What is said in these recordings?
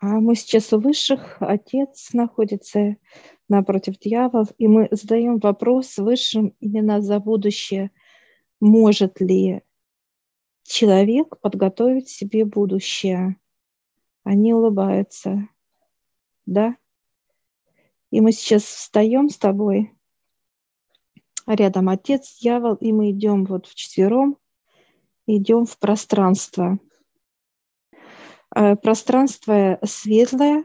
А мы сейчас у высших, отец находится напротив дьявола, и мы задаем вопрос высшим именно за будущее. Может ли человек подготовить себе будущее? Они улыбаются. Да? И мы сейчас встаем с тобой, рядом отец, дьявол, и мы идем вот вчетвером, идем в пространство – пространство светлое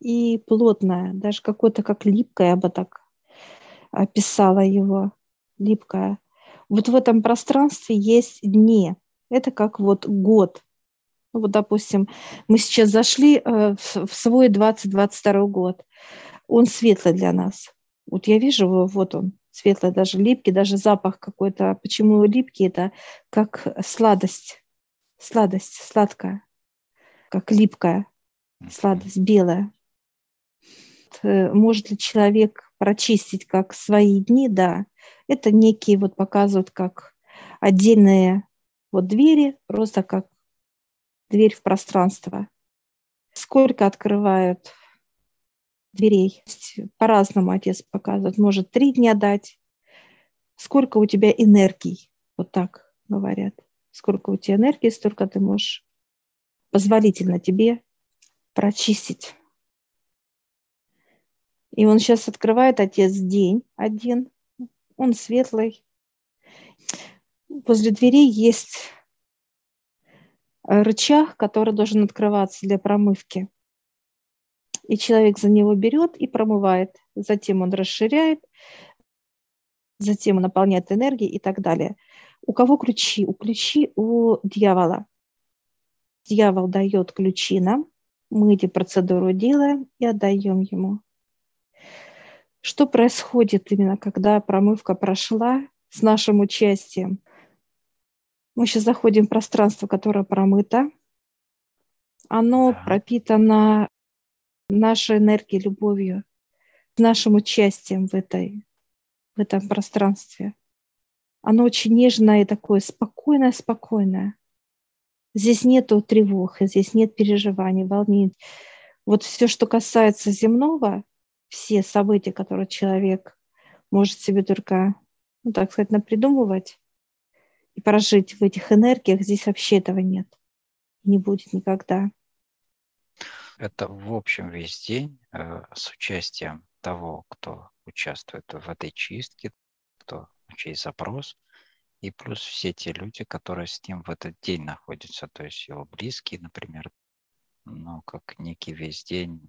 и плотное, даже какое-то как липкое, я бы так описала его, липкое. Вот в этом пространстве есть дни. Это как вот год. Ну, вот, допустим, мы сейчас зашли э, в свой 2022 год. Он светлый для нас. Вот я вижу его, вот он, светлый, даже липкий, даже запах какой-то. Почему липкий? Это как сладость. Сладость, сладкая как липкая сладость, белая. Э, может ли человек прочистить как свои дни? Да. Это некие вот показывают как отдельные вот двери, просто как дверь в пространство. Сколько открывают дверей? По-разному отец показывает. Может три дня дать. Сколько у тебя энергий? Вот так говорят. Сколько у тебя энергии, столько ты можешь позволительно тебе прочистить. И он сейчас открывает отец день один, он светлый. Возле двери есть рычаг, который должен открываться для промывки. И человек за него берет и промывает. Затем он расширяет, затем он наполняет энергией и так далее. У кого ключи? У ключи у дьявола дьявол дает ключи нам, мы эти процедуру делаем и отдаем ему. Что происходит именно, когда промывка прошла с нашим участием? Мы сейчас заходим в пространство, которое промыто. Оно да. пропитано нашей энергией, любовью, нашим участием в, этой, в этом пространстве. Оно очень нежное и такое спокойное-спокойное. Здесь нету тревог, здесь нет переживаний, волнений. Вот все, что касается земного, все события, которые человек может себе только, ну, так сказать, напридумывать и прожить в этих энергиях, здесь вообще этого нет. Не будет никогда. Это в общем весь день э, с участием того, кто участвует в этой чистке, кто чей запрос, и плюс все те люди, которые с ним в этот день находятся, то есть его близкие, например, ну, как некий весь день,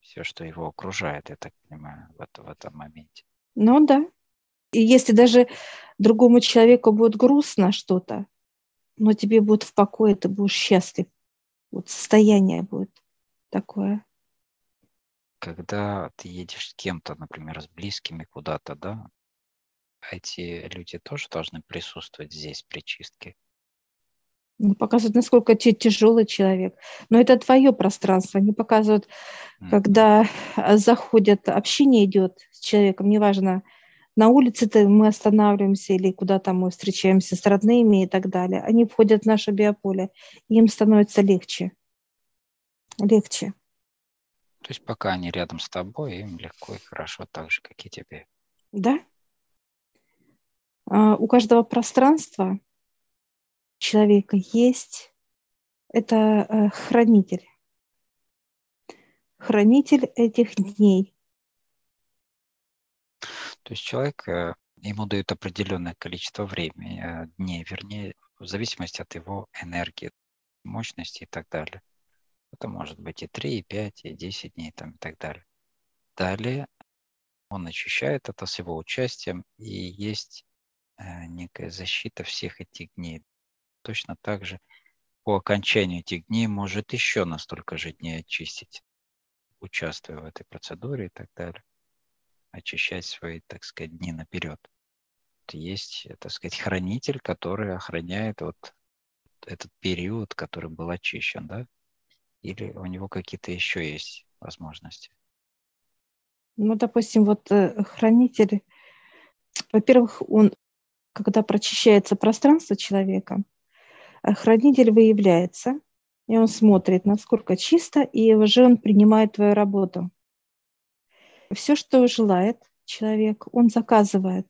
все, что его окружает, я так понимаю, в, это, в этом моменте. Ну да. И если даже другому человеку будет грустно что-то, но тебе будет в покое, ты будешь счастлив. Вот состояние будет такое. Когда ты едешь с кем-то, например, с близкими куда-то, да, эти люди тоже должны присутствовать здесь при чистке? Ну, показывают, насколько ты тяжелый человек. Но это твое пространство. Они показывают, mm-hmm. когда а, заходят, общение идет с человеком, неважно, на улице-то мы останавливаемся или куда-то мы встречаемся с родными и так далее. Они входят в наше биополе, им становится легче. Легче. То есть пока они рядом с тобой, им легко и хорошо, так же, как и тебе. Да, а, у каждого пространства человека есть это э, хранитель. Хранитель этих дней. То есть человек, э, ему дают определенное количество времени, э, дней, вернее, в зависимости от его энергии, мощности и так далее. Это может быть и 3, и 5, и 10 дней там, и так далее. Далее он очищает это с его участием, и есть некая защита всех этих дней. Точно так же по окончанию этих дней может еще на столько же дней очистить, участвуя в этой процедуре и так далее, очищать свои, так сказать, дни наперед. Есть, так сказать, хранитель, который охраняет вот этот период, который был очищен, да? Или у него какие-то еще есть возможности? Ну, допустим, вот э, хранитель, во-первых, он когда прочищается пространство человека, э, хранитель выявляется, И он смотрит, насколько чисто, и уже он принимает твою работу. Все, что желает человек, он заказывает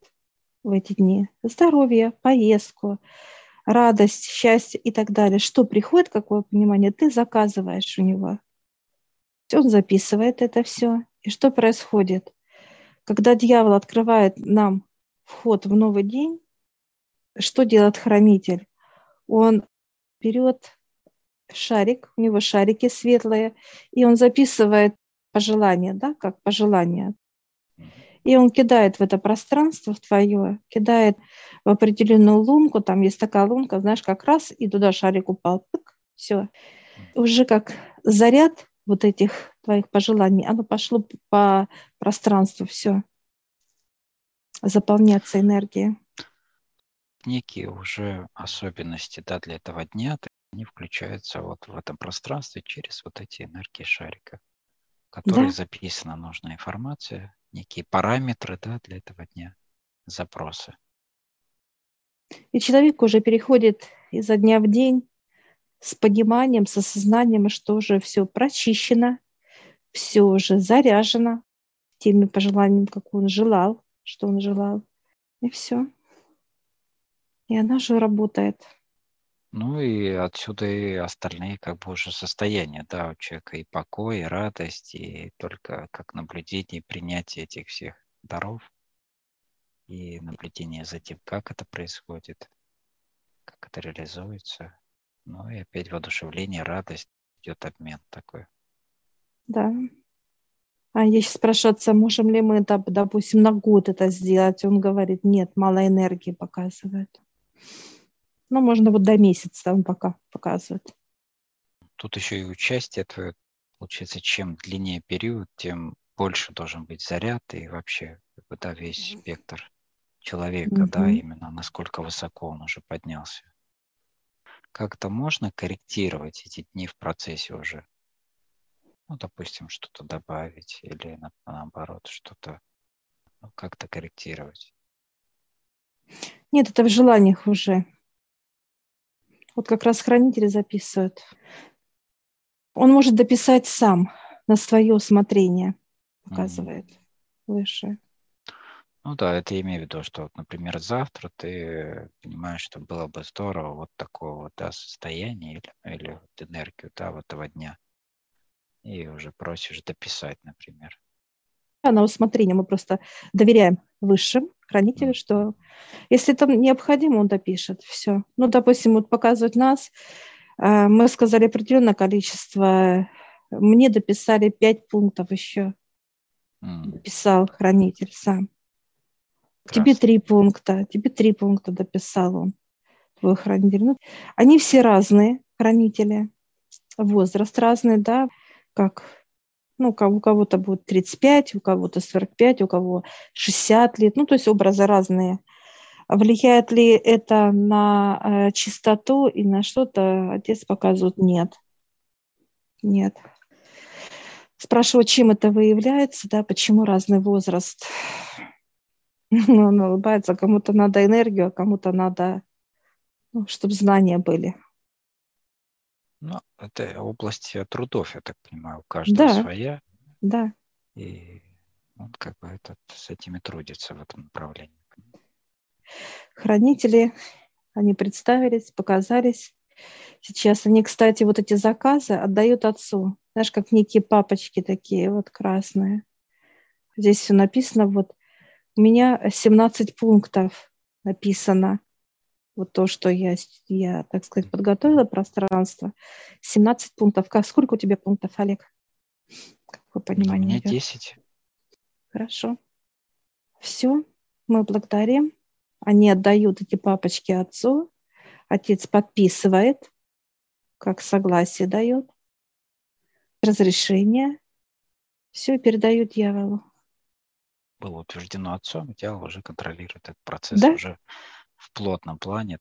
в эти дни. Здоровье, поездку, радость, счастье и так далее. Что приходит, какое понимание, ты заказываешь у него. Он записывает это все. И что происходит? Когда дьявол открывает нам вход в новый день, что делает хранитель? Он берет шарик, у него шарики светлые, и он записывает пожелания, да, как пожелания. И он кидает в это пространство, в твое, кидает в определенную лунку, там есть такая лунка, знаешь, как раз, и туда шарик упал, тык, все. Уже как заряд вот этих твоих пожеланий, оно пошло по пространству, все, заполняться энергией. Некие уже особенности да, для этого дня, они включаются вот в этом пространстве через вот эти энергии шарика, в которых да. записана нужная информация, некие параметры да, для этого дня, запросы. И человек уже переходит изо дня в день с пониманием, с осознанием, что уже все прочищено, все уже заряжено теми пожеланиями, как он желал, что он желал. И все. И она же работает. Ну и отсюда и остальные как бы уже состояния, да, у человека и покой, и радость, и только как наблюдение принятие этих всех даров, и наблюдение за тем, как это происходит, как это реализуется. Ну и опять воодушевление, радость, идет обмен такой. Да. А я сейчас спрашиваю отца, можем ли мы, допустим, на год это сделать? Он говорит, нет, мало энергии показывает. Ну, можно вот до месяца он пока показывает. Тут еще и участие твое. Получается, чем длиннее период, тем больше должен быть заряд и вообще да, весь спектр человека, mm да, именно насколько высоко он уже поднялся. Как-то можно корректировать эти дни в процессе уже? Ну, допустим, что-то добавить или на, наоборот что-то ну, как-то корректировать. Нет, это в желаниях уже. Вот как раз хранители записывают. Он может дописать сам на свое усмотрение, показывает mm-hmm. выше. Ну да, это я имею в виду, что, вот, например, завтра ты понимаешь, что было бы здорово вот такого вот да, состояния или, или вот энергию да, вот этого дня. И уже просишь дописать, например. На усмотрение мы просто доверяем высшим хранителю, что если это необходимо, он допишет. Все. Ну, допустим, вот показывают нас, э, мы сказали определенное количество, мне дописали пять пунктов еще. Mm. Писал хранитель сам. Тебе три пункта, тебе три пункта дописал он, твой хранитель. Ну, они все разные, хранители, возраст разный, да, как ну, у кого-то будет 35, у кого-то 45, у кого 60 лет. Ну, то есть образы разные. Влияет ли это на э, чистоту и на что-то? Отец показывает нет. Нет. Спрашиваю, чем это выявляется, да, почему разный возраст. Ну, он улыбается, кому-то надо энергию, а кому-то надо, ну, чтобы знания были. Ну, это область э, трудов, я так понимаю, у каждого да. своя. Да. И он как бы этот, с этими трудится в этом направлении. Хранители, они представились, показались. Сейчас они, кстати, вот эти заказы отдают отцу. Знаешь, как некие папочки такие вот красные. Здесь все написано, вот у меня 17 пунктов написано вот то, что я, я, так сказать, подготовила пространство, 17 пунктов. Как, сколько у тебя пунктов, Олег? Какое понимание? У меня идет? 10. Хорошо. Все, мы благодарим. Они отдают эти папочки отцу. Отец подписывает, как согласие дает, разрешение. Все передают дьяволу. Было утверждено отцом, дьявол уже контролирует этот процесс да? уже в плотном плане,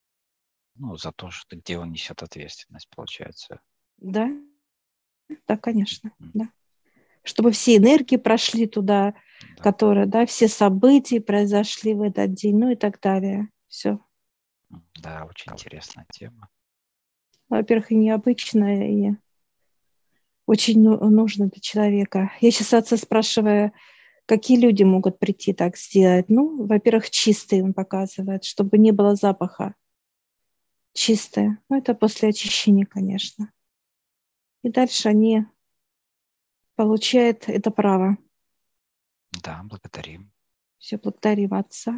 ну, за то, что где он несет ответственность, получается. Да, да, конечно, да. Чтобы все энергии прошли туда, да. которые, да, все события произошли в этот день, ну и так далее. Все. Да, очень интересная тема. во-первых, и необычное, и очень ну, нужно для человека. Я сейчас отца спрашиваю, какие люди могут прийти так сделать. Ну, во-первых, чистые он показывает, чтобы не было запаха. Чистые. Ну, это после очищения, конечно. И дальше они получают это право. Да, благодарим. Все, благодарим Отца.